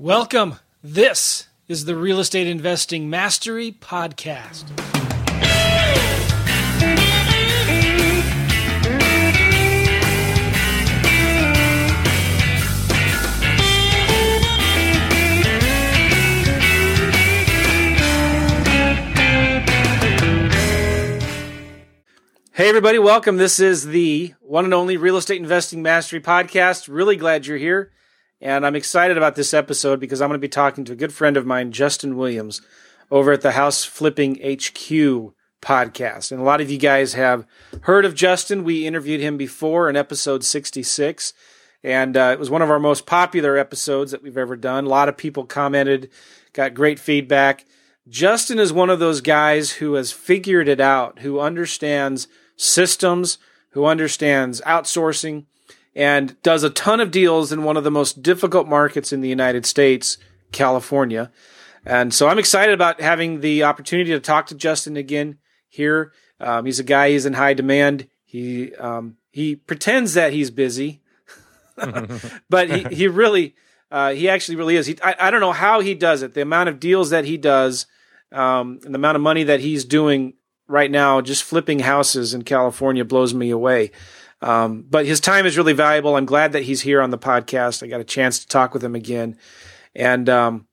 Welcome. This is the Real Estate Investing Mastery Podcast. Hey, everybody, welcome. This is the one and only Real Estate Investing Mastery Podcast. Really glad you're here. And I'm excited about this episode because I'm going to be talking to a good friend of mine, Justin Williams, over at the House Flipping HQ podcast. And a lot of you guys have heard of Justin. We interviewed him before in episode 66. And uh, it was one of our most popular episodes that we've ever done. A lot of people commented, got great feedback. Justin is one of those guys who has figured it out, who understands systems, who understands outsourcing, and does a ton of deals in one of the most difficult markets in the United States, California. And so I'm excited about having the opportunity to talk to Justin again here. Um, he's a guy, he's in high demand. He, um, he pretends that he's busy, but he, he really, uh, he actually really is. He, I, I don't know how he does it. The amount of deals that he does, um, and the amount of money that he's doing right now, just flipping houses in California blows me away. Um, but his time is really valuable. I'm glad that he's here on the podcast. I got a chance to talk with him again. And, um,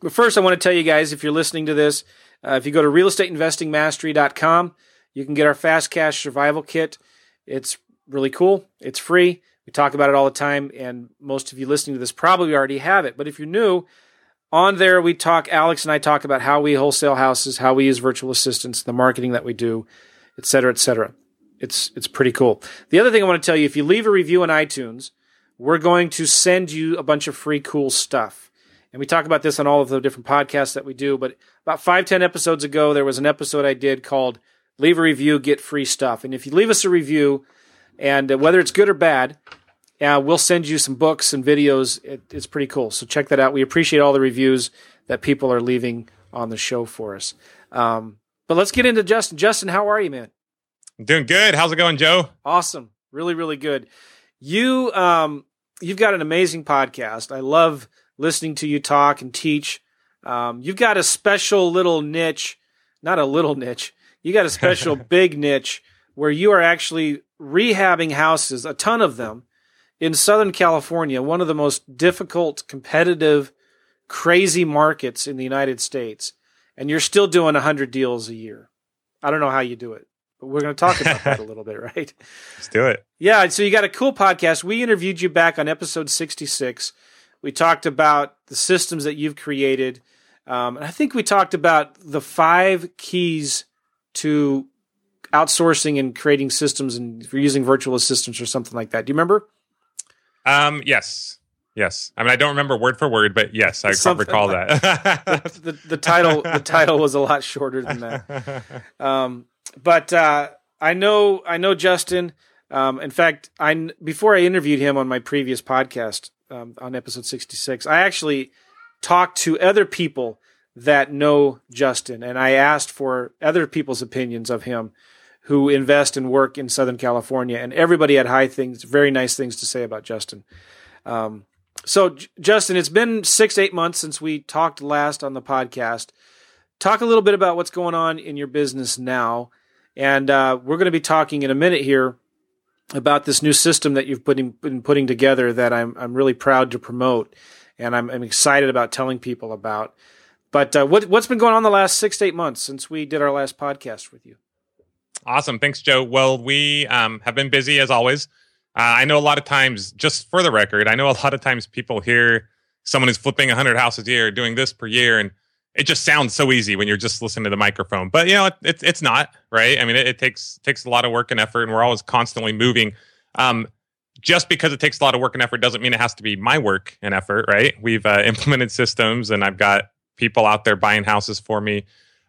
but first, I want to tell you guys if you're listening to this, uh, if you go to realestateinvestingmastery.com, you can get our fast cash survival kit. It's really cool. It's free. We talk about it all the time, and most of you listening to this probably already have it. But if you're new, on there we talk. Alex and I talk about how we wholesale houses, how we use virtual assistants, the marketing that we do, et cetera, et cetera. It's it's pretty cool. The other thing I want to tell you, if you leave a review on iTunes, we're going to send you a bunch of free cool stuff. And we talk about this on all of the different podcasts that we do. But about five, ten episodes ago, there was an episode I did called "Leave a Review, Get Free Stuff." And if you leave us a review, and uh, whether it's good or bad, uh, we'll send you some books and videos. It, it's pretty cool. So check that out. We appreciate all the reviews that people are leaving on the show for us. Um, but let's get into Justin. Justin, how are you, man? Doing good. How's it going, Joe? Awesome. Really, really good. You um you've got an amazing podcast. I love listening to you talk and teach. Um, you've got a special little niche, not a little niche. You got a special big niche where you are actually rehabbing houses, a ton of them, in Southern California, one of the most difficult, competitive, crazy markets in the United States. And you're still doing 100 deals a year. I don't know how you do it. But we're going to talk about that a little bit, right? Let's do it. Yeah. So you got a cool podcast. We interviewed you back on episode 66. We talked about the systems that you've created. Um, and I think we talked about the five keys to outsourcing and creating systems and for using virtual assistants or something like that. Do you remember? Um, yes. Yes. I mean, I don't remember word for word, but yes, I Something recall like, that. the, the, the, title, the title was a lot shorter than that. Um, but uh, I know I know Justin. Um, in fact, I before I interviewed him on my previous podcast um, on episode sixty six, I actually talked to other people that know Justin, and I asked for other people's opinions of him who invest and work in Southern California, and everybody had high things, very nice things to say about Justin. Um, so, J- Justin, it's been six, eight months since we talked last on the podcast. Talk a little bit about what's going on in your business now and uh, we're going to be talking in a minute here about this new system that you've putting, been putting together that I'm, I'm really proud to promote and I'm, I'm excited about telling people about. But uh, what, what's been going on the last six to eight months since we did our last podcast with you? Awesome. Thanks, Joe. Well, we um, have been busy as always. Uh, I know a lot of times, just for the record, I know a lot of times people hear someone who's flipping 100 houses a year, doing this per year, and it just sounds so easy when you're just listening to the microphone. But you know it, it it's not right? I mean it, it, takes takes a lot of work and effort and we're always constantly moving. Um, just because it takes a lot of work and effort doesn't mean it has to be my work and effort right? We've uh, implemented systems and i've got people out there buying houses for me.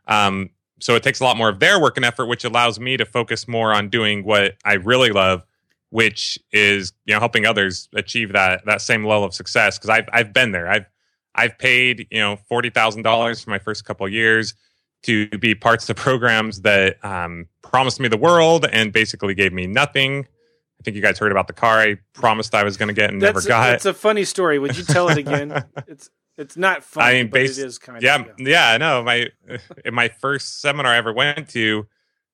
Um, so it takes a lot more of their work and effort which allows me to focus more on doing what i really love which is you know helping others achieve that that same level of success. Because I've, I've been there. I've I've paid, you know, forty thousand dollars for my first couple years to be parts of programs that um, promised me the world and basically gave me nothing. I think you guys heard about the car I promised I was going to get and that's never got. It's a funny story. Would you tell it again? it's It's not funny, I mean, but based- it is kind yeah, of. yeah, I know. My in my first seminar I ever went to,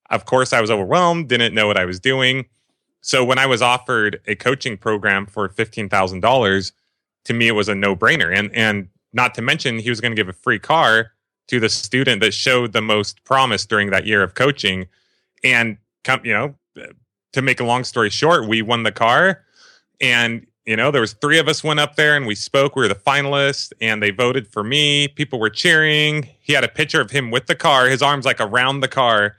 of course, I was overwhelmed, didn't know what I was doing. So when I was offered a coaching program for fifteen thousand dollars, to me it was a no brainer. And and not to mention he was going to give a free car to the student that showed the most promise during that year of coaching. And come, you know, to make a long story short, we won the car, and you know there was three of us went up there and we spoke. We were the finalists and they voted for me. People were cheering. He had a picture of him with the car his arms like around the car.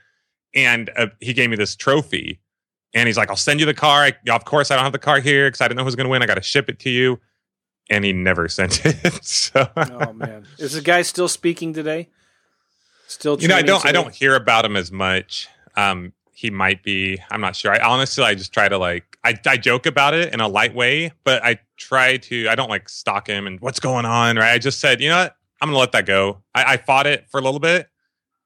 And uh, he gave me this trophy. And he's like i'll send you the car. I, of course i don't have the car here because i didn't know who's going to win. I got to ship it to you and he never sent it. So oh man, is the guy still speaking today? Still, you know i don't i don't hear about him as much. Um he might be i'm not sure. I honestly i just try to like I, I joke about it in a light way but i try to i don't like stalk him and what's going on right? I just said you know what? I'm gonna let that go. I, I fought it for a little bit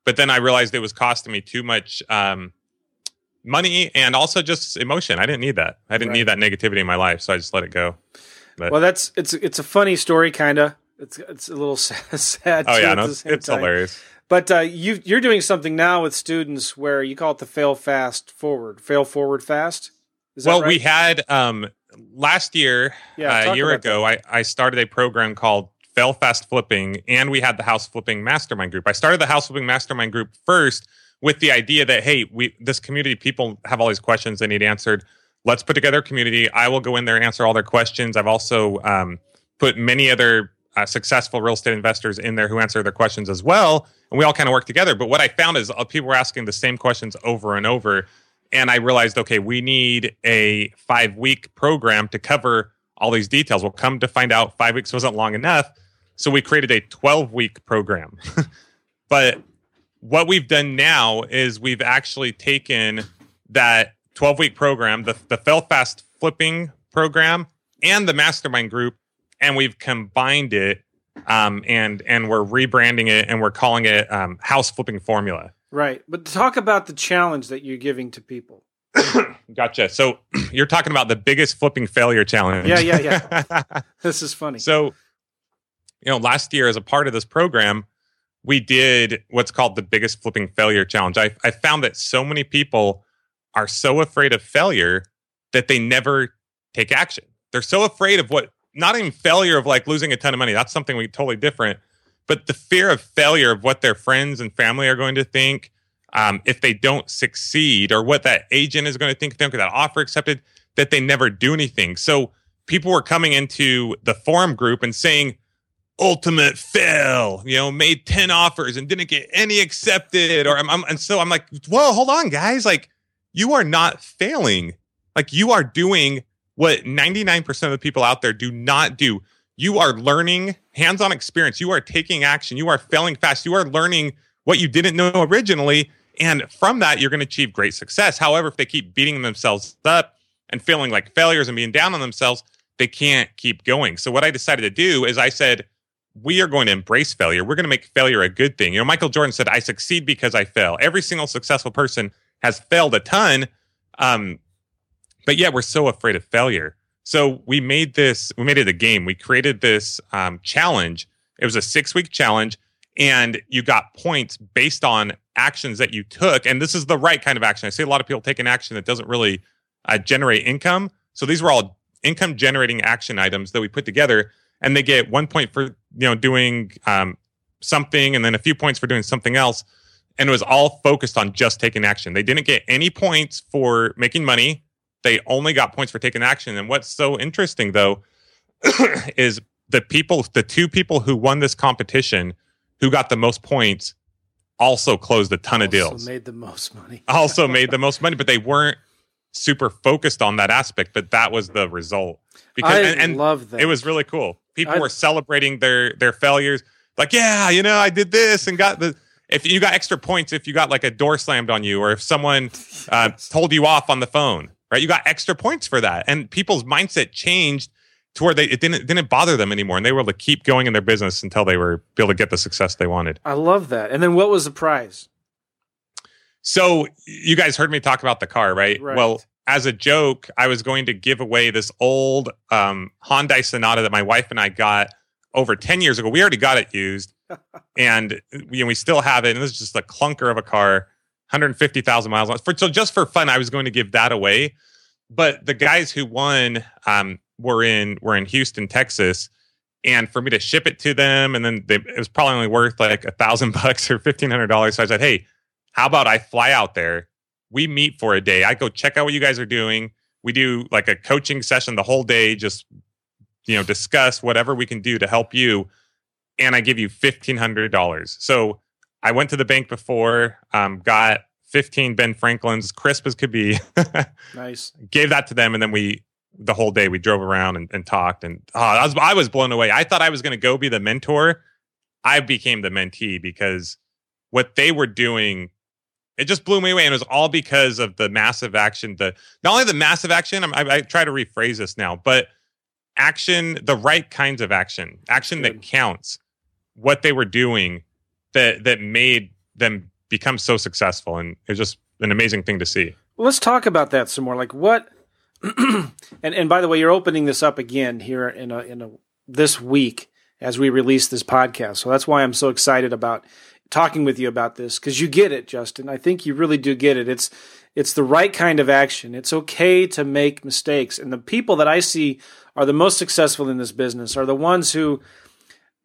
but then i realized it was costing me too much um money and also just emotion. I didn't need that. I didn't Right. need that negativity in my life so i just let it go Well, that's it's it's a funny story, kind of. It's it's a little sad. sad oh yeah no, it's, time. hilarious But uh, you you're doing something now with students where you call it the fail fast forward, fail forward fast. Is that well right? we had um last year Yeah, uh, a year ago I, I started a program called fail fast flipping and we had the house flipping mastermind group i started the house flipping mastermind group first with the idea that hey we this community people have all these questions they need answered let's put together a community i will go in there and answer all their questions i've also um, put many other uh, successful real estate investors in there who answer their questions as well and we all kind of work together but what i found is uh, people were asking the same questions over and over and I realized, okay, we need a five week program to cover all these details. We'll come to find out, five weeks wasn't long enough. So we created a 12 week program. but what we've done now is we've actually taken that 12 week program, the, the Fail Fast flipping program, and the mastermind group, and we've combined it. Um, and and we're rebranding it and we're calling it um, House Flipping Formula. right. But talk about the challenge that you're giving to people. Gotcha. So you're talking about the biggest flipping failure challenge. Yeah, yeah, yeah. This is funny. so, you know, last year as a part of this program, we did what's called the biggest flipping failure challenge. I, I found that so many people are so afraid of failure that they never take action. They're so afraid of what, not even failure of like losing a ton of money. That's something we totally different. But the fear of failure of what their friends and family are going to think, um, if they don't succeed, or what that agent is going to think if they don't get that offer accepted, that they never do anything. So people were coming into the forum group and saying, ultimate fail, you know, made 10 offers and didn't get any accepted. Or I'm, I'm and so I'm like, whoa, hold on, guys. Like, you are not failing. Like you are doing what 99% of the people out there do not do. You are learning hands-on experience. You are taking action. You are failing fast. You are learning what you didn't know originally. And from that, you're going to achieve great success. However, if they keep beating themselves up and feeling like failures and being down on themselves, they can't keep going. So what I decided to do is I said, we are going to embrace failure. We're going to make failure a good thing. You know, Michael Jordan said, I succeed because I fail. Every single successful person has failed a ton. Um, but yet we're so afraid of failure. So we made this, we made it a game. We created this um, challenge. It was a six week challenge, and you got points based on actions that you took. And this is the right kind of action. I see a lot of people take an action that doesn't really uh, generate income. So these were all income generating action items that we put together, and they get one point for you know doing um, something, and then a few points for doing something else. And it was all focused on just taking action. They didn't get any points for making money. They only got points for taking action. And what's so interesting though is the people, the two people who won this competition, who got the most points, also closed a ton of deals. Also deals. made the most money. also made the most money, but they weren't super focused on that aspect. But that was the result because I and, and love that. it was really cool. People I- were celebrating their their failures. Like, yeah, you know, I did this and got the. If you got extra points, if you got like a door slammed on you, or if someone uh, told you off on the phone, right? You got extra points for that, and people's mindset changed to where they it didn't didn't bother them anymore, and they were able to keep going in their business until they were able to get the success they wanted. I love that. And then what was the prize? So you guys heard me talk about the car, right? Right. Well, as a joke, I was going to give away this old um, Hyundai Sonata that my wife and I got over 10 years ago. We already got it used and we, still have it. And this is just a clunker of a car, 150,000 miles. For, so just for fun, I was going to give that away. But the guys who won um, were in were in Houston, Texas, and for me to ship it to them, and then they, it was probably only worth like a thousand bucks or fifteen hundred dollars. So I said, "Hey, how about I fly out there? We meet for a day. I go check out what you guys are doing. We do like a coaching session the whole day, just you know, discuss whatever we can do to help you, and I give you fifteen hundred dollars." So I went to the bank before, um, got 15 Ben Franklin's, crisp as could be. nice. Gave that to them, and then we the whole day we drove around and, and talked, and oh, I was I was blown away. I thought I was going to go be the mentor. I became the mentee because what they were doing, it just blew me away, and it was all because of the massive action. The not only the massive action, I, I try to rephrase this now, but action, the right kinds of action, action that counts. What they were doing that that made them become so successful, and it's just an amazing thing to see. Well, let's talk about that some more. Like what? and and by the way, you're opening this up again here in a in a this week as we release this podcast. So that's why I'm so excited about talking with you about this because you get it, Justin. I think you really do get it. It's it's the right kind of action. It's okay to make mistakes, and the people that I see are the most successful in this business are the ones who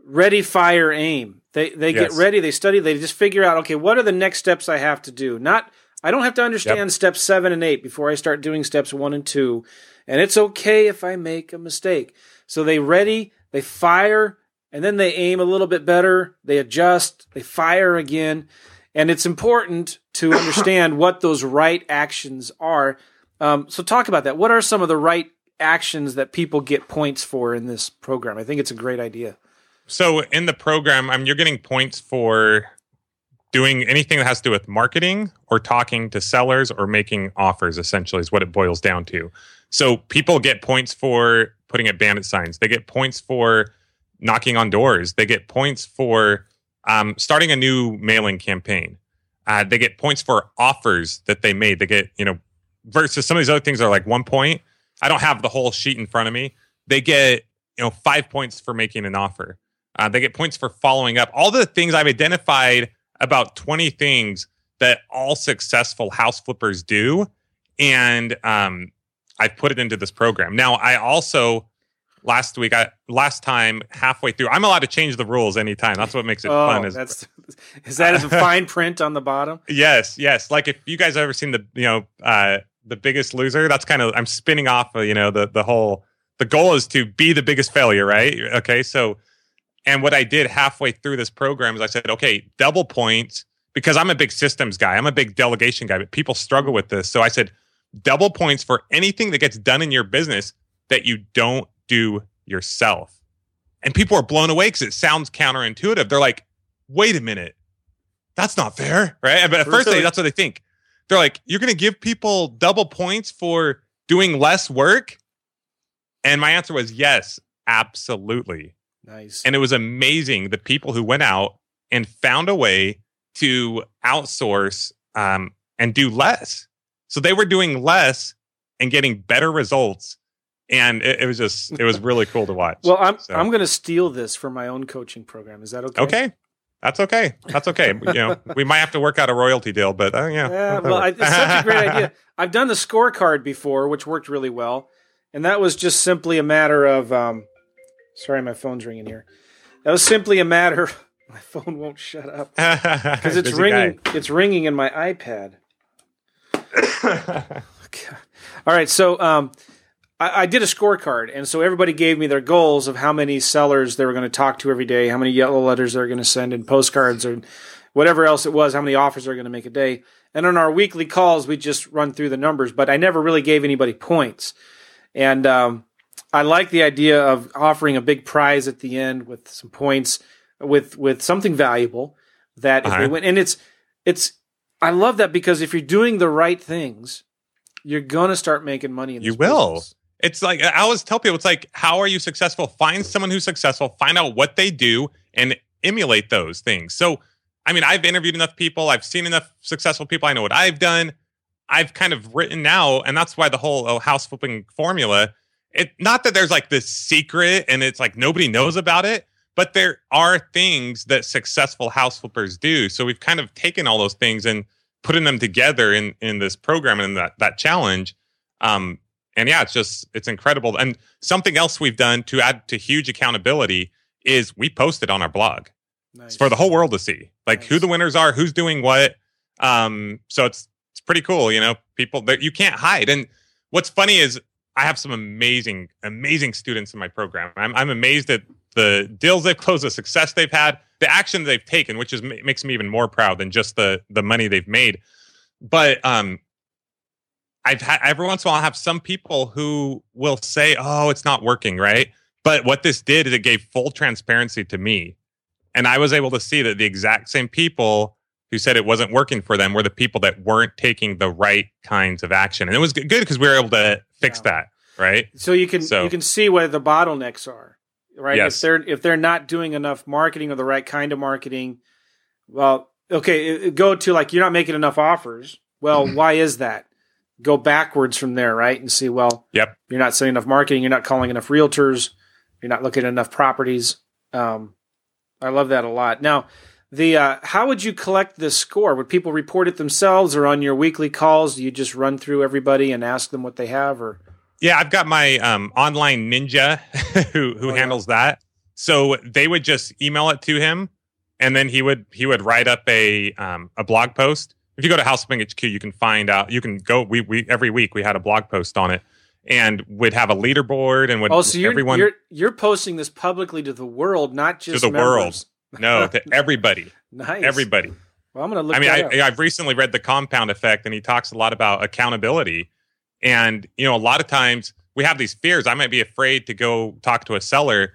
ready, fire, aim. They they yes. get ready, they study, they just figure out, okay, what are the next steps I have to do? Not I don't have to understand yep. steps seven and eight before I start doing steps one and two. And it's okay if I make a mistake. So they ready, they fire, and then they aim a little bit better, they adjust, they fire again. And it's important to understand what those right actions are. Um, so talk about that. What are some of the right actions that people get points for in this program? I think it's a great idea. So in the program, I mean, you're getting points for doing anything that has to do with marketing or talking to sellers or making offers. Essentially, is what it boils down to. So people get points for putting up bandit signs. They get points for knocking on doors. They get points for um, starting a new mailing campaign. Uh, they get points for offers that they made. They get you know versus some of these other things are like one point. I don't have the whole sheet in front of me. They get you know five points for making an offer. Uh, they get points for following up. All the things I've identified about 20 things that all successful house flippers do. And um, I've put it into this program. Now, I also last week, I last time halfway through, I'm allowed to change the rules anytime. That's what makes it oh, fun. Is that's is that a fine print on the bottom? Yes, yes. Like if you guys ever seen the you know uh, the Biggest Loser, that's kind of I'm spinning off. Of, you know the the whole the goal is to be the biggest failure, right? Okay, so and what I did halfway through this program is I said, okay, double points because I'm a big systems guy. I'm a big delegation guy, but people struggle with this. So I said, double points for anything that gets done in your business that you don't do yourself. And people are blown away because it sounds counterintuitive. They're like, wait a minute, that's not fair. Right. But at first, they, that's what they think. They're like, you're going to give people double points for doing less work? And my answer was yes, absolutely. Nice. And it was amazing the people who went out and found a way to outsource um, and do less. So they were doing less and getting better results. And it, it was just, it was really cool to watch. well, I'm, so. I'm going to steal this for my own coaching program. Is that okay? Okay. That's okay. That's okay. you know, we might have to work out a royalty deal, but uh, yeah. Yeah. Well, I, it's such a great idea. I've done the scorecard before, which worked really well, and that was just simply a matter of um, Sorry, my phone's ringing here. That was simply a matter. My phone won't shut up because it's ringing. Guy. It's ringing in my iPad. okay. All right, so um, I, I, did a scorecard, and so everybody gave me their goals of how many sellers they were going to talk to every day, how many yellow letters they're going to send, and postcards, or whatever else it was, how many offers they're going to make a day. And on our weekly calls, we just run through the numbers, but I never really gave anybody points. And um, I like the idea of offering a big prize at the end with some points, with with something valuable that if they win, and it's it's I love that because if you're doing the right things, you're gonna start making money. In you will. Business. It's like I always tell people, it's like, how are you successful? Find someone who's successful, find out what they do, and emulate those things. So, I mean, I've interviewed enough people, I've seen enough successful people. I know what I've done. I've kind of written now, and that's why the whole oh, house flipping formula it not that there's like this secret and it's like nobody knows about it, but there are things that successful house flippers do. So we've kind of taken all those things and putting them together in in this program and that that challenge. Um, and yeah, it's just it's incredible. And something else we've done to add to huge accountability is we post it on our blog nice. for the whole world to see, like nice. who the winners are, who's doing what. Um, so it's it's pretty cool, you know. People that you can't hide. And what's funny is I have some amazing, amazing students in my program. I'm I'm amazed at the deals they've closed, the success they've had, the action they've taken, which is makes me even more proud than just the the money they've made. But um, I've had every once in a while I have some people who will say, "Oh, it's not working," right? But what this did is it gave full transparency to me, and I was able to see that the exact same people who said it wasn't working for them were the people that weren't taking the right kinds of action, and it was good because we were able to fix yeah. that, right? So you can so, you can see where the bottlenecks are, right? Yes. If they're if they're not doing enough marketing or the right kind of marketing, well, okay, go to like you're not making enough offers. Well, mm-hmm. why is that? go backwards from there, right? And see, well, yep, you're not selling enough marketing, you're not calling enough realtors, you're not looking at enough properties. Um, I love that a lot. Now, the uh, how would you collect this score? Would people report it themselves, or on your weekly calls, do you just run through everybody and ask them what they have? Or yeah, I've got my um, online ninja who who oh, handles yeah. that. So they would just email it to him, and then he would he would write up a um, a blog post if you go to House HQ, you can find out. You can go. We we every week we had a blog post on it, and would have a leaderboard and would oh, so you're, everyone you're you're posting this publicly to the world, not just to the members. world. No, to everybody. nice, everybody. Well, I'm gonna look. I mean, I, I've recently read the Compound Effect, and he talks a lot about accountability. And you know, a lot of times we have these fears. I might be afraid to go talk to a seller,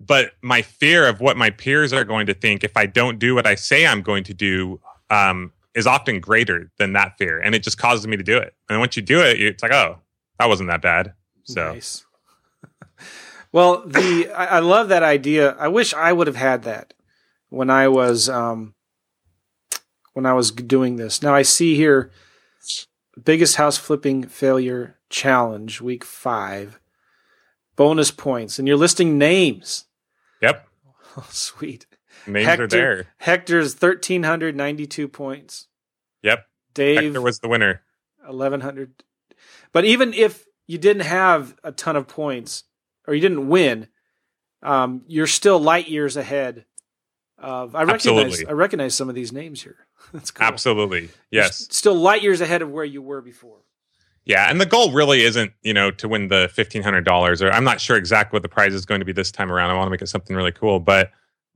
but my fear of what my peers are going to think if I don't do what I say I'm going to do um, is often greater than that fear, and it just causes me to do it. And once you do it, it's like, oh, that wasn't that bad. So. Nice. well, the I, I, love that idea. I wish I would have had that when I was um, when I was doing this. Now I see here biggest house flipping failure challenge week five bonus points, and you're listing names. Yep. Oh, sweet. Names Hector, are there. Hector's thirteen hundred ninety two points. Yep. Dave Hector was the winner. Eleven hundred. But even if you didn't have a ton of points or you didn't win, um, you're still light years ahead of. I recognize. Absolutely. I recognize some of these names here. That's cool. Absolutely. Yes. Still light years ahead of where you were before. Yeah, and the goal really isn't, you know, to win the fifteen hundred dollars, or I'm not sure exactly what the prize is going to be this time around. I want to make it something really cool, but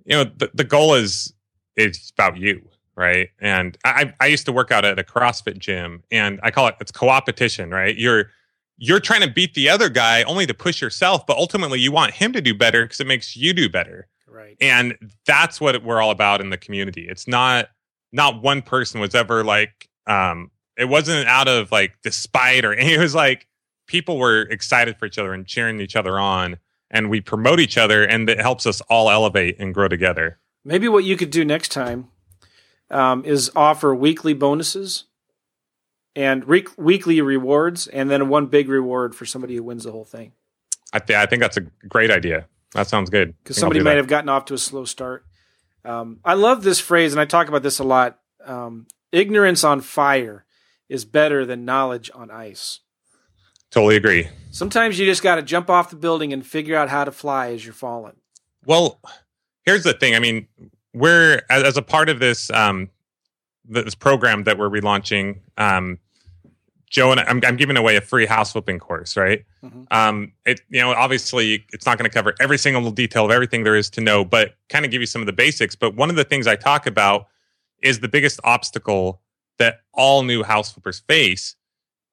you know, the, the goal is is about you, right? And I I used to work out at a CrossFit gym, and I call it it's co-opetition, right? You're you're trying to beat the other guy only to push yourself, but ultimately you want him to do better because it makes you do better. Right. And that's what we're all about in the community. It's not not one person was ever like um it wasn't out of like despite or it was like people were excited for each other and cheering each other on and we promote each other and it helps us all elevate and grow together. Maybe what you could do next time um, is offer weekly bonuses and re- weekly rewards, and then one big reward for somebody who wins the whole thing. I, th- I think that's a great idea. That sounds good. Because somebody might have gotten off to a slow start. Um, I love this phrase, and I talk about this a lot. Um, ignorance on fire is better than knowledge on ice. Totally agree. Sometimes you just got to jump off the building and figure out how to fly as you're falling. Well, here's the thing. I mean, we're as, as a part of this um, this program that we're relaunching. Um, Joe and I, I'm, I'm giving away a free house flipping course, right? Mm-hmm. Um, it you know obviously it's not going to cover every single detail of everything there is to know, but kind of give you some of the basics. But one of the things I talk about is the biggest obstacle that all new house flippers face,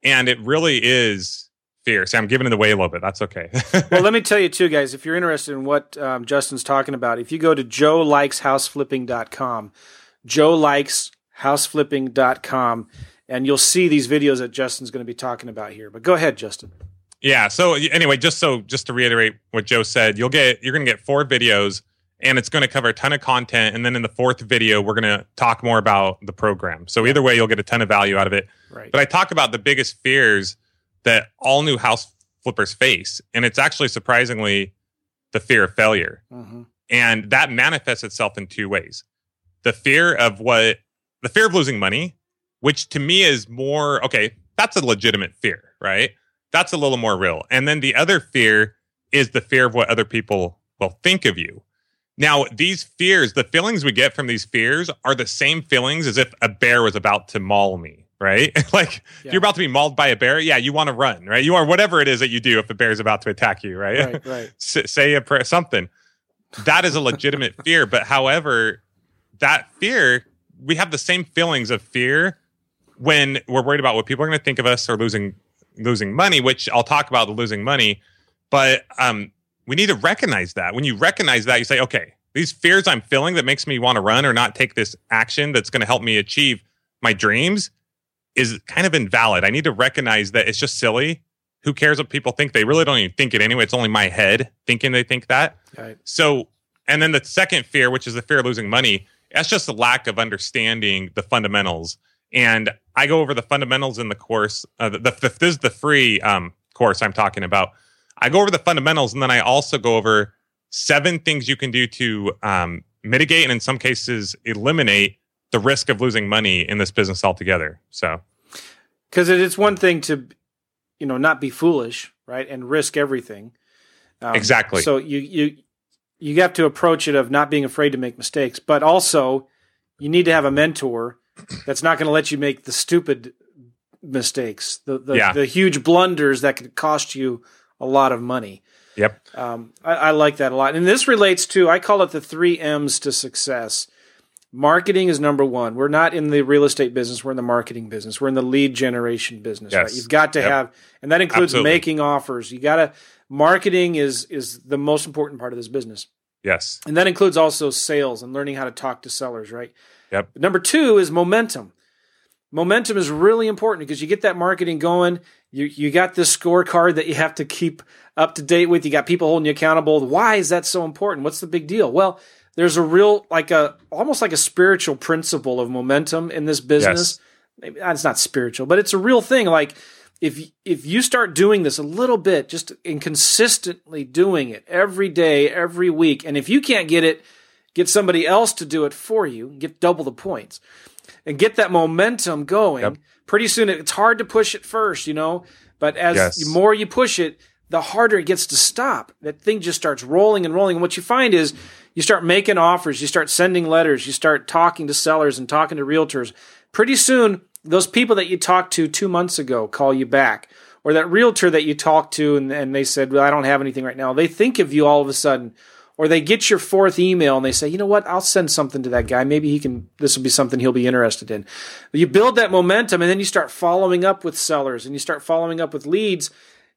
and it really is fear. See, I'm giving it away a little bit. That's okay. well, let me tell you too, guys. If you're interested in what um, Justin's talking about, if you go to joelikeshouseflipping.com, joelikeshouseflipping.com, and you'll see these videos that Justin's going to be talking about here. But go ahead, Justin. Yeah. So anyway, just so just to reiterate what Joe said, you'll get you're going to get four videos, and it's going to cover a ton of content. And then in the fourth video, we're going to talk more about the program. So either way, you'll get a ton of value out of it. Right. But I talk about the biggest fears that all new house flippers face. And it's actually surprisingly the fear of failure. Mm-hmm. And that manifests itself in two ways. The fear of what the fear of losing money, which to me is more okay, that's a legitimate fear, right? That's a little more real. And then the other fear is the fear of what other people will think of you. Now, these fears, the feelings we get from these fears are the same feelings as if a bear was about to maul me, right? like yeah. if you're about to be mauled by a bear, yeah, you want to run, right? You are whatever it is that you do if a bear is about to attack you, right? Right, right. say a prayer, something. That is a legitimate fear. But however, that fear, we have the same feelings of fear when we're worried about what people are going to think of us or losing losing money, which I'll talk about the losing money. But um, we need to recognize that. When you recognize that, you say, okay, these fears I'm feeling that makes me want to run or not take this action that's going to help me achieve my dreams is kind of invalid. I need to recognize that it's just silly. Who cares what people think? They really don't even think it anyway. It's only my head thinking they think that. Right. So, and then the second fear, which is the fear of losing money, that's just a lack of understanding the fundamentals. And I go over the fundamentals in the course. Uh, the, the, this is the free um, course I'm talking about. I go over the fundamentals, and then I also go over seven things you can do to um, mitigate and, in some cases, eliminate the risk of losing money in this business altogether. So, because it's one thing to, you know, not be foolish, right, and risk everything. Um, exactly. So you you you have to approach it of not being afraid to make mistakes, but also you need to have a mentor that's not going to let you make the stupid mistakes, the the, yeah. the huge blunders that could cost you a lot of money. Yep. Um, I, I, like that a lot. And this relates to, I call it the three M's to success. Marketing is number one. We're not in the real estate business. We're in the marketing business. We're in the lead generation business. Yes. Right? You've got to yep. have, and that includes Absolutely. making offers. You got to, marketing is, is the most important part of this business. Yes. And that includes also sales and learning how to talk to sellers, right? Yep. Number two is momentum. Momentum is really important because you get that marketing going. You you got this scorecard that you have to keep up to date with. You got people holding you accountable. Why is that so important? What's the big deal? Well, there's a real like a almost like a spiritual principle of momentum in this business. Yes. Maybe uh, it's not spiritual, but it's a real thing. Like if if you start doing this a little bit, just inconsistently doing it every day, every week, and if you can't get it, get somebody else to do it for you, get double the points, and get that momentum going. Yep. Pretty soon, it's hard to push it first, you know, but as yes. the more you push it, the harder it gets to stop. That thing just starts rolling and rolling. And what you find is you start making offers, you start sending letters, you start talking to sellers and talking to realtors. Pretty soon, those people that you talked to two months ago call you back. Or that realtor that you talked to and, and they said, Well, I don't have anything right now. They think of you all of a sudden. Or they get your fourth email and they say, you know what, I'll send something to that guy. Maybe he can, this will be something he'll be interested in. You build that momentum and then you start following up with sellers and you start following up with leads.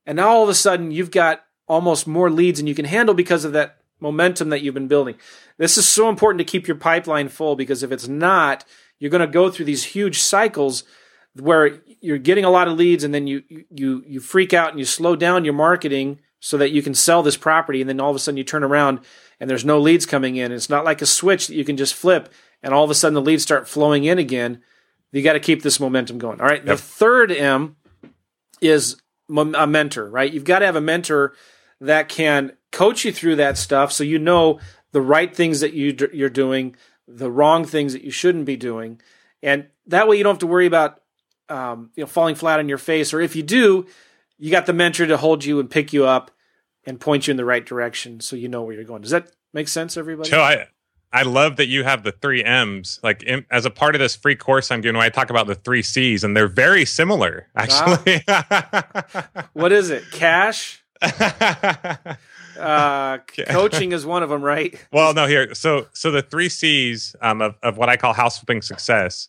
And now all of a sudden you've got almost more leads than you can handle because of that momentum that you've been building. This is so important to keep your pipeline full because if it's not, you're going to go through these huge cycles where you're getting a lot of leads and then you you you freak out and you slow down your marketing so that you can sell this property and then all of a sudden you turn around and there's no leads coming in. It's not like a switch that you can just flip and all of a sudden the leads start flowing in again. You got to keep this momentum going. All right. Yep. The third M is a mentor, right? You've got to have a mentor that can coach you through that stuff so you know the right things that you you're doing, the wrong things that you shouldn't be doing. And that way you don't have to worry about um, you know falling flat on your face or if you do, you got the mentor to hold you and pick you up and point you in the right direction so you know where you're going. Does that make sense, everybody? So I, I love that you have the three M's. Like in, as a part of this free course I'm doing, I talk about the three C's, and they're very similar, actually. what is it? Cash. uh, coaching is one of them, right? Well, no. Here, so so the three C's um, of of what I call house flipping success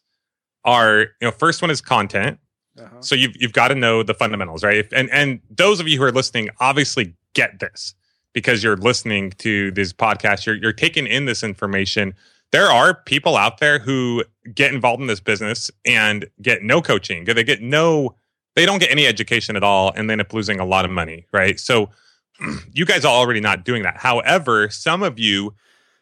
are you know first one is content uh-huh. So you've you've got to know the fundamentals, right? And and those of you who are listening obviously get this because you're listening to this podcast. You're you're taking in this information. There are people out there who get involved in this business and get no coaching. They get no, they don't get any education at all, and they end up losing a lot of money, right? So you guys are already not doing that. However, some of you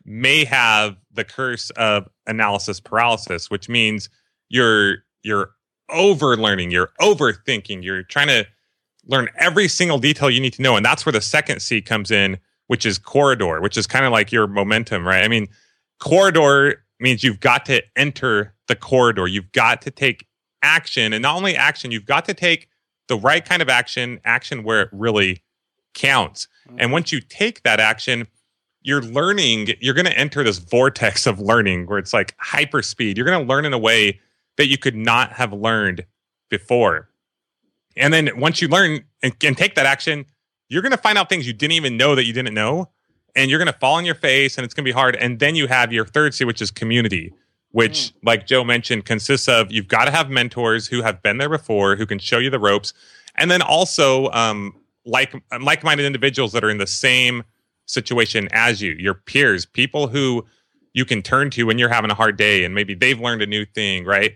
may have the curse of analysis paralysis, which means you're you're over learning, you're overthinking, you're trying to learn every single detail you need to know. And that's where the second C comes in, which is corridor, which is kind of like your momentum, right? I mean, corridor means you've got to enter the corridor. You've got to take action, and not only action, you've got to take the right kind of action, action where it really counts. Mm-hmm. And once you take that action, you're learning, you're going to enter this vortex of learning where it's like hyper speed. You're going to learn in a way that you could not have learned before. And then once you learn and, and take that action, you're going to find out things you didn't even know that you didn't know. And you're going to fall on your face and it's going to be hard. And then you have your third C, which is community, which, mm. like Joe mentioned, consists of you've got to have mentors who have been there before, who can show you the ropes. And then also, um, like like-minded individuals that are in the same situation as you, your peers, people who you can turn to when you're having a hard day and maybe they've learned a new thing, right?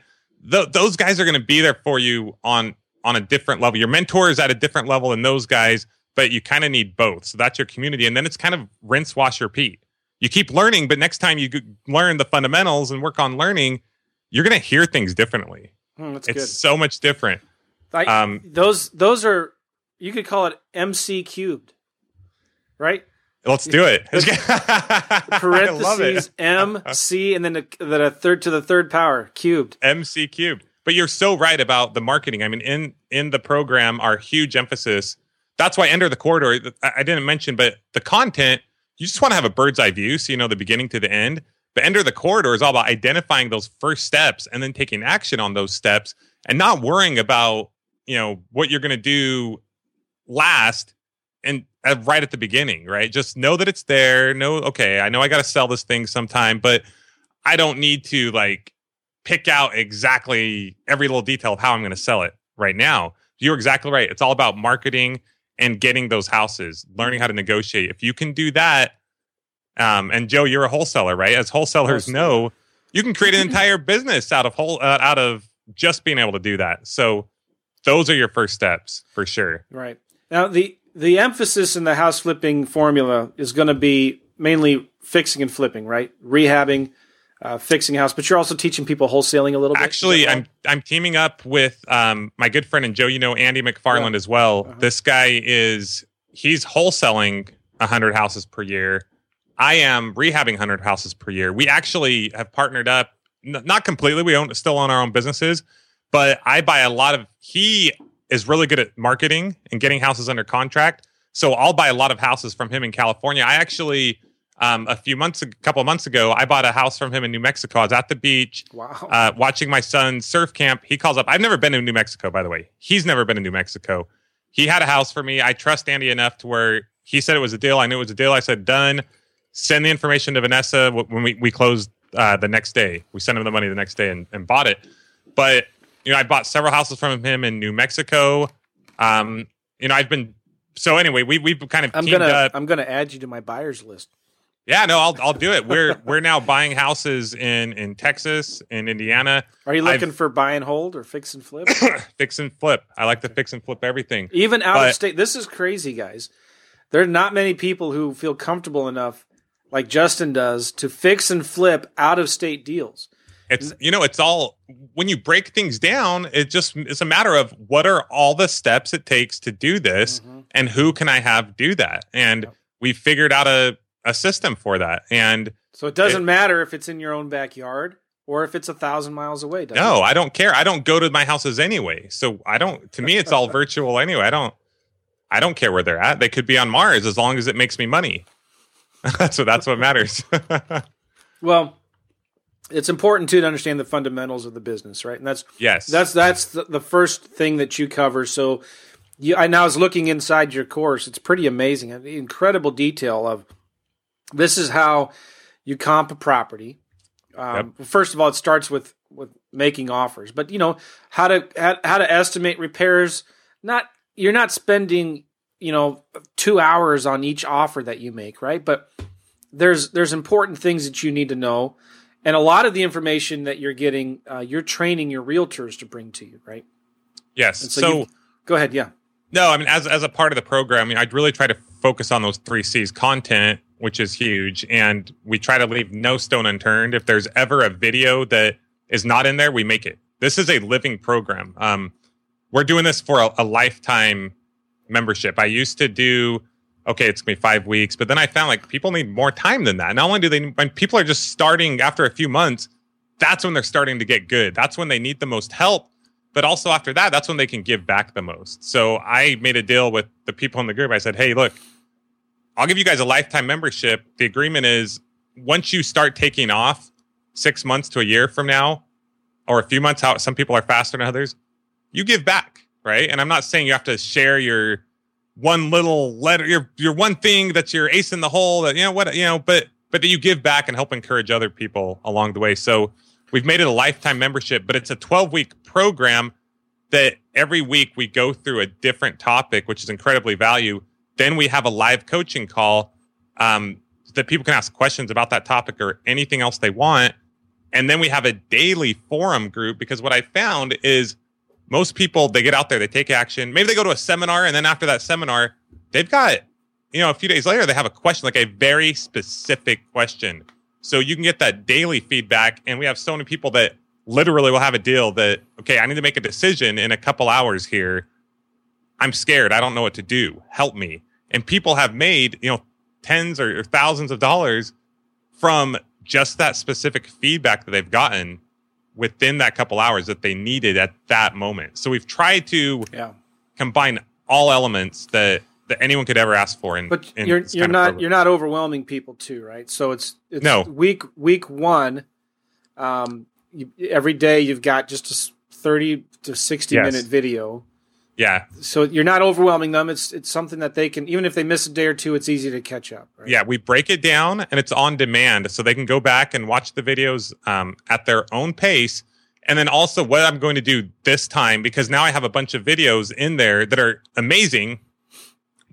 Th- those guys are going to be there for you on on a different level. Your mentor is at a different level than those guys, but you kind of need both. So that's your community. And then it's kind of rinse, wash, repeat. You keep learning, but next time you learn the fundamentals and work on learning, you're going to hear things differently. Hmm, it's good. so much different. I, um, those those are you could call it MC cubed, right? Let's do it. parentheses it. M C and then a, then a third to the third power cubed. MC cubed. But you're so right about the marketing. I mean, in in the program, our huge emphasis. That's why enter the corridor. I didn't mention, but the content. You just want to have a bird's eye view, so you know the beginning to the end. But enter the corridor is all about identifying those first steps and then taking action on those steps, and not worrying about you know what you're going to do last and right at the beginning, right? Just know that it's there. Know, okay, I know I got to sell this thing sometime, but I don't need to like pick out exactly every little detail of how I'm going to sell it right now. You're exactly right. It's all about marketing and getting those houses, learning how to negotiate. If you can do that, um, and Joe, you're a wholesaler, right? As wholesalers Wholesaler. know, you can create an entire business out of whole uh, out of just being able to do that. So those are your first steps for sure. Right now, the the emphasis in the house flipping formula is going to be mainly fixing and flipping, right? Rehabbing, uh, fixing house, but you're also teaching people wholesaling a little bit. Actually, I'm I'm teaming up with um, my good friend and Joe. You know Andy McFarland yeah. as well. Uh-huh. This guy is he's wholesaling hundred houses per year. I am rehabbing hundred houses per year. We actually have partnered up, n- not completely. We own still own our own businesses, but I buy a lot of. He is really good at marketing and getting houses under contract. So I'll buy a lot of houses from him in California. I actually um, a few months, a couple months ago, I bought a house from him in New Mexico. I was at the beach, wow. uh, watching my son surf camp. He calls up. I've never been to New Mexico, by the way. He's never been to New Mexico. He had a house for me. I trust Andy enough to where he said it was a deal. I knew it was a deal. I said, done. Send the information to Vanessa when we, we closed uh, the next day. We sent him the money the next day and, and bought it. But, you know, I bought several houses from him in New Mexico. Um, you know, I've been so anyway, we we've kind of I'm gonna up. I'm gonna add you to my buyers list. Yeah, no, I'll I'll do it. We're we're now buying houses in in Texas, in Indiana. Are you looking I've, for buy and hold or fix and flip? fix and flip. I like to fix and flip everything. Even out but, of state. This is crazy, guys. There are not many people who feel comfortable enough, like Justin does, to fix and flip out of state deals. It's you know, it's all when you break things down, it just it's a matter of what are all the steps it takes to do this mm-hmm. and who can I have do that. And yep. we figured out a a system for that. And so it doesn't it, matter if it's in your own backyard or if it's a thousand miles away. No, it? I don't care. I don't go to my houses anyway. So I don't. To me, it's all virtual anyway. I don't. I don't care where they're at. They could be on Mars as long as it makes me money. so. That's what matters. well, it's important too to understand the fundamentals of the business, right? And that's yes, that's that's the, the first thing that you cover. So, you, I now was looking inside your course. It's pretty amazing, incredible detail of this is how you comp a property. Um, yep. First of all, it starts with with making offers, but you know how to how, how to estimate repairs. Not you're not spending you know two hours on each offer that you make, right? But there's there's important things that you need to know, and a lot of the information that you're getting, uh, you're training your realtors to bring to you, right? Yes. so, so go ahead. Yeah. No, I mean, as as a part of the program, I mean, I'd really try to focus on those three C's: content, which is huge. And we try to leave no stone unturned. If there's ever a video that is not in there, we make it. This is a living program. Um, we're doing this for a, a lifetime membership. I used to do okay, it's gonna be five weeks. But then I found like people need more time than that. Not only do they, when people are just starting after a few months, that's when they're starting to get good. That's when they need the most help. But also after that, that's when they can give back the most. So I made a deal with the people in the group. I said, hey, look, I'll give you guys a lifetime membership. The agreement is once you start taking off six months to a year from now, or a few months out, some people are faster than others, you give back, right? And I'm not saying you have to share your one little letter, your your one thing that's your ace in the hole that you know what you know, but but that you give back and help encourage other people along the way. So we've made it a lifetime membership, but it's a 12 week program that every week we go through a different topic, which is incredibly value. Then we have a live coaching call um, that people can ask questions about that topic or anything else they want. And then we have a daily forum group because what I found is most people they get out there, they take action. Maybe they go to a seminar, and then after that seminar, they've got you know a few days later they have a question, like a very specific question. So you can get that daily feedback, and we have so many people that literally will have a deal that okay, I need to make a decision in a couple hours here. I'm scared. I don't know what to do. Help me. And people have made you know tens or thousands of dollars from just that specific feedback that they've gotten within that couple hours that they needed at that moment. So we've tried to Yeah. combine all elements that that anyone could ever ask for. In, But in you're you're not you're not overwhelming people too, right? So it's it's No. week week one. Um, you, every day you've got just a thirty to sixty Yes. minute video. Yeah, So you're not overwhelming them. It's it's something that they can even if they miss a day or two, it's easy to catch up. Right? yeah. We break it down and it's on demand, so they can go back and watch the videos um, at their own pace. And then also, what I'm going to do this time because now I have a bunch of videos in there that are amazing,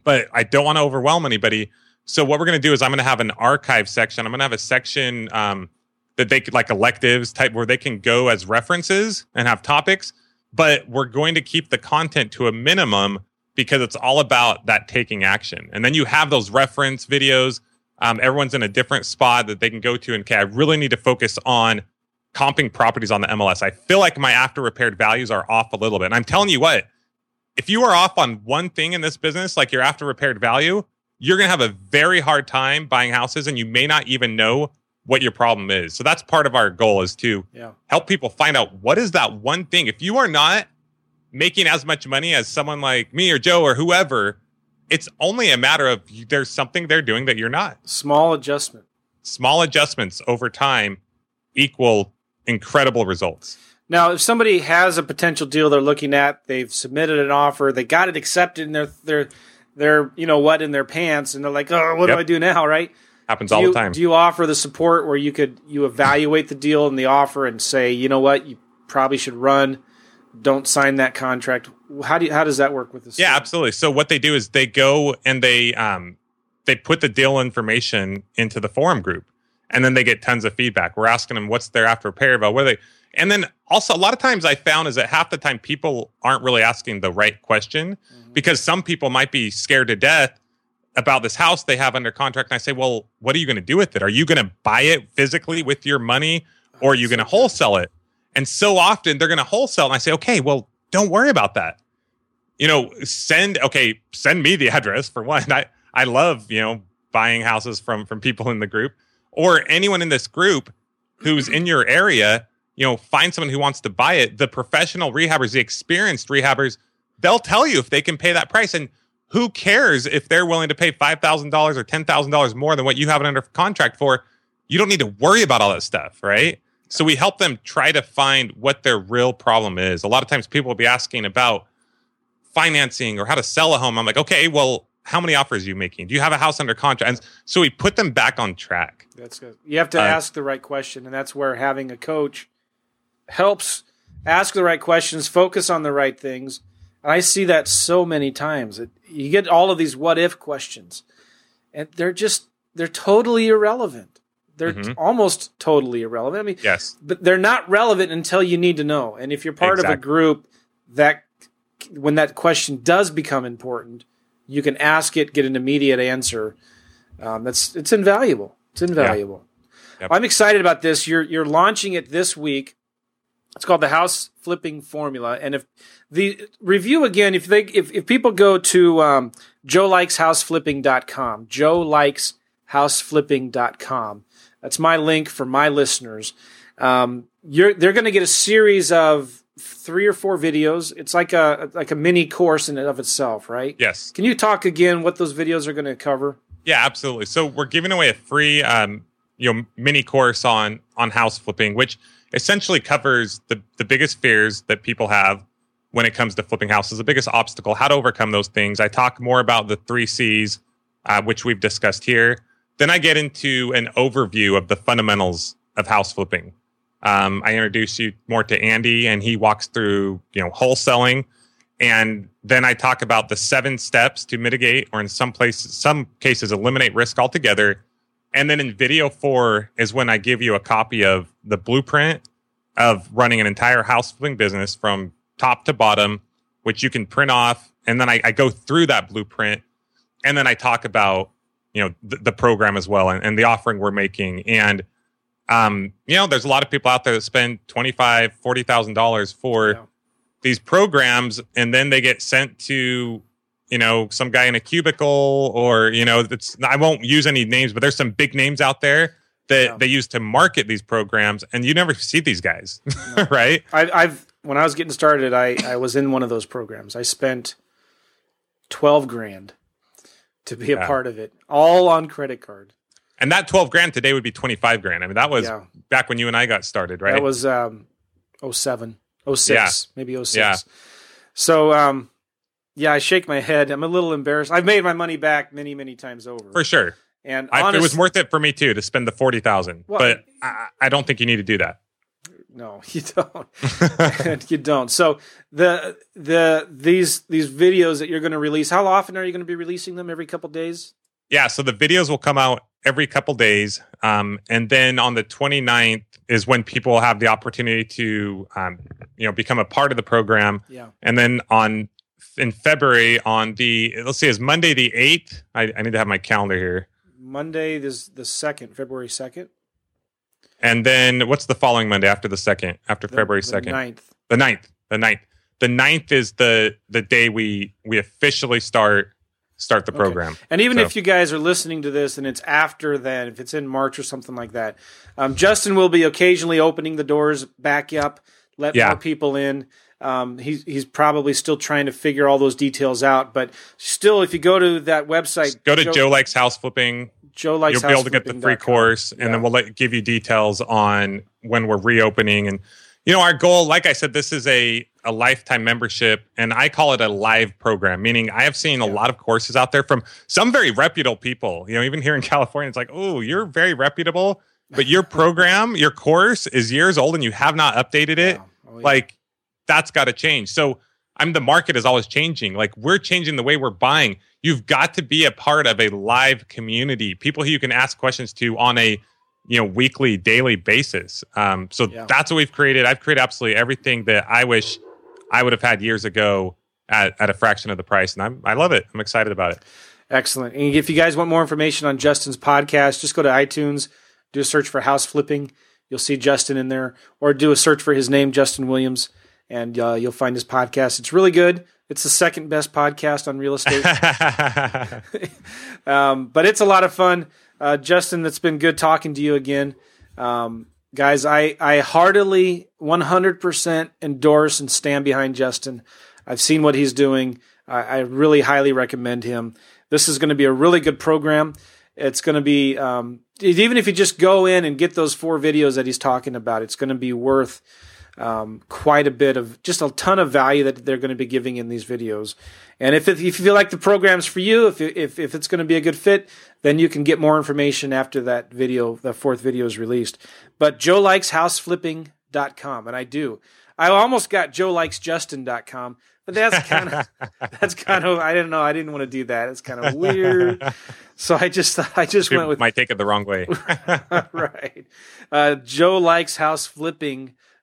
but I don't want to overwhelm anybody. So what we're going to do is I'm going to have an archive section. I'm going to have a section um, that they could like electives type where they can go as references and have topics, but we're going to keep the content to a minimum because it's all about that taking action. And then you have those reference videos. Um, everyone's in a different spot that they can go to. And okay, I really need to focus on comping properties on the MLS. I feel like my after repaired values are off a little bit. And I'm telling you what, if you are off on one thing in this business, like your after repaired value, you're going to have a very hard time buying houses and you may not even know what your problem is. So that's part of our goal is to Yeah. help people find out what is that one thing. If you are not making as much money as someone like me or Joe or whoever, it's only a matter of there's something they're doing that you're not. Small adjustment. Small adjustments over time equal incredible results. Now, if somebody has a potential deal they're looking at, they've submitted an offer, they got it accepted, and they're they're they're you know what in their pants, and they're like, oh, what Yep. do I do now, right? Happens Do all you, the time. Do you offer the support where you could you evaluate the deal and the offer and say, you know what, you probably should run, don't sign that contract? How do you, how does that work with this? Yeah, absolutely. So what they do is they go and they um they put the deal information into the forum group, and then they get tons of feedback. We're asking them what's their after repair about, what are they, and then also a lot of times I found is that half the time people aren't really asking the right question because some people might be scared to death about this house they have under contract, and I say, well, what are you going to do with it? Are you going to buy it physically with your money, or are you going to wholesale it? And so often they're going to wholesale, and I say, okay, well, don't worry about that you know, send okay, send me the address for one. I I love you know buying houses from from people in the group or anyone in this group who's in your area. You know, find someone who wants to buy it. The professional rehabbers, the experienced rehabbers, they'll tell you if they can pay that price. And who cares if they're willing to pay five thousand dollars or ten thousand dollars more than what you have it under contract for? You don't need to worry about all that stuff, right? So we help them try to find what their real problem is. A lot of times people will be asking about financing or how to sell a home. I'm like, okay, well, how many offers are you making? Do you have a house under contract? And so we put them back on track. That's good. You have to Uh, ask the right question, and that's where having a coach helps ask the right questions, focus on the right things. I see that so many times. It, you get all of these what if questions, and they're just they're totally irrelevant. They're Mhm. almost totally irrelevant. I mean, Yes. but they're not relevant until you need to know. And if you're part of a group that when that question does become important, you can ask it, get an immediate answer. Um, that's it's invaluable. It's invaluable. Yep. I'm excited about this. You're you're launching it this week. It's called the House Flipping Formula. And if the review again, if they if, if people go to um, joelikeshouseflipping.com, joelikeshouseflipping.com, that's my link for my listeners. Um, you're they're going to get a series of three or four videos. It's like a like a mini course in and of itself, right? Yes. Can you talk again what those videos are going to cover? Yeah, absolutely. So we're giving away a free um, you know mini course on on house flipping, which essentially covers the the biggest fears that people have when it comes to flipping houses, the biggest obstacle, how to overcome those things. I talk more about the three C's, uh, which we've discussed here. Then I get into an overview of the fundamentals of house flipping. Um, I introduce you more to Andy, and he walks through you know wholesaling, and then I talk about the seven steps to mitigate, or in some places, some cases, eliminate risk altogether. And then in video four is when I give you a copy of the blueprint of running an entire house flipping business from top to bottom, which you can print off. And then I, I go through that blueprint, and then I talk about you know the, the program as well and, and the offering we're making and um, you know, there's a lot of people out there that spend twenty five, forty thousand dollars for Yeah. these programs, and then they get sent to, you know, some guy in a cubicle, or you know, it's. I won't use any names, but there's some big names out there that Yeah. they use to market these programs, and you never see these guys, right? I, I've when I was getting started, I, I was in one of those programs. I spent twelve grand to be a Yeah. part of it, all on credit card. And that twelve grand today would be twenty five grand. I mean, that was Yeah. back when you and I got started, right? That was um, 07, 06, Yeah. maybe 06. Yeah. So um, yeah, I shake my head. I'm a little embarrassed. I've made my money back many, many times over. for sure. and I, it was worth it for me too to spend the forty thousand, Well, but I, I don't think you need to do that. No, you don't. you don't. So the the these these videos that you're going to release, how often are you going to be releasing them? Every couple days? Yeah, so the videos will come out every couple days. Um, and then on the 29th is when people will have the opportunity to, um, you know, become a part of the program. Yeah. And then on in February on the, let's see, is Monday the 8th. I, I need to have my calendar here. Monday this the second, February second. And then what's the following Monday after the second, after February 2nd? 9th. The 9th. The 9th. The 9th is the the day we we officially start start the Okay. program. And even So- if you guys are listening to this and it's after then, if it's in March or something like that, um, Justin will be occasionally opening the doors back up, let Yeah. more people in. Um, he's he's probably still trying to figure all those details out, but still, if you go to that website, Go to Joe, Likes House Flipping. Joe likes you'll be able to get the free course and Yeah. then we'll let, give you details on when we're reopening and you know our goal like i said this is a, a lifetime membership and i call it a live program meaning i have seen a lot of courses out there from some very reputable people you know even here in california it's like oh you're very reputable but your program your course is years old and you have not updated it Yeah. Oh, yeah. like that's got to change. So i'm the market is always changing. Like we're changing the way we're buying. You've got to be a part of a live community people who you can ask questions to on a you know weekly daily basis. Um, so Yeah. that's what we've created. I've created absolutely everything that i wish i would have had years ago at, at a fraction of the price and I'm, i love it. I'm excited about it. Excellent. And if you guys want more information on Justin's podcast, just go to iTunes, do a search for House Flipping. You'll see Justin in there, or do a search for his name, Justin Williams, and uh, you'll find his podcast. It's really good. It's the second best podcast on real estate, um, but it's a lot of fun. Uh, Justin, that's been good talking to you again. Um, guys, I, I heartily 100% endorse and stand behind Justin. I've seen what he's doing. I, I really highly recommend him. This is going to be a really good program. It's going to be, um, even if you just go in and get those four videos that he's talking about, it's going to be worth um, quite a bit of just a ton of value that they're going to be giving in these videos. And if, it, if you feel like the program's for you, if, if, if it's going to be a good fit, then you can get more information after that video, the fourth video is released. But Joe likes houseflipping.com, and I do. I almost got Joe likes Justin.com, but that's kind of that's kind of I didn't know I didn't want to do that. It's kind of weird. So I just I just People went with might take it the wrong way right. Uh, Joe likes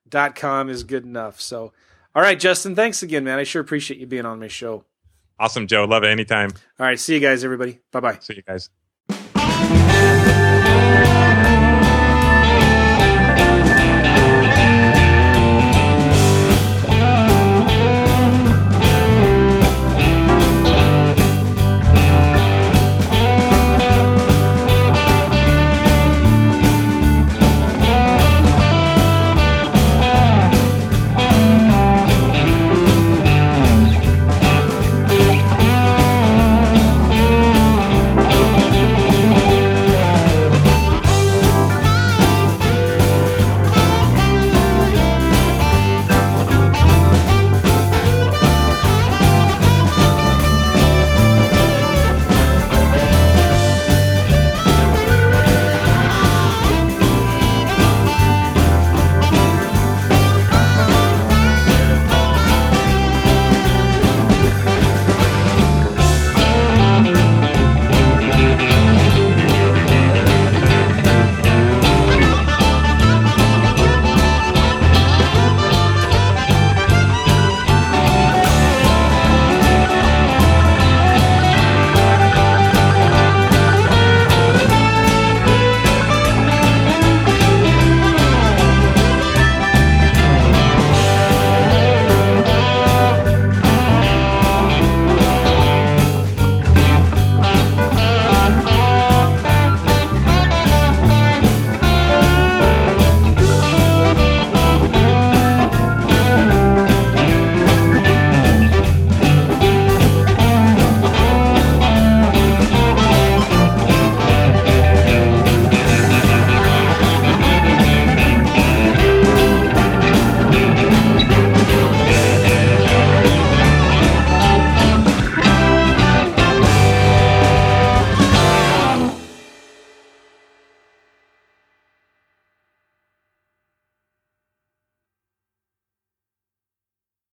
houseflipping.com is good enough. So, all right, Justin, thanks again, man. I sure appreciate you being on my show. awesome joe love it anytime All right, see you guys, everybody. Bye bye. see you guys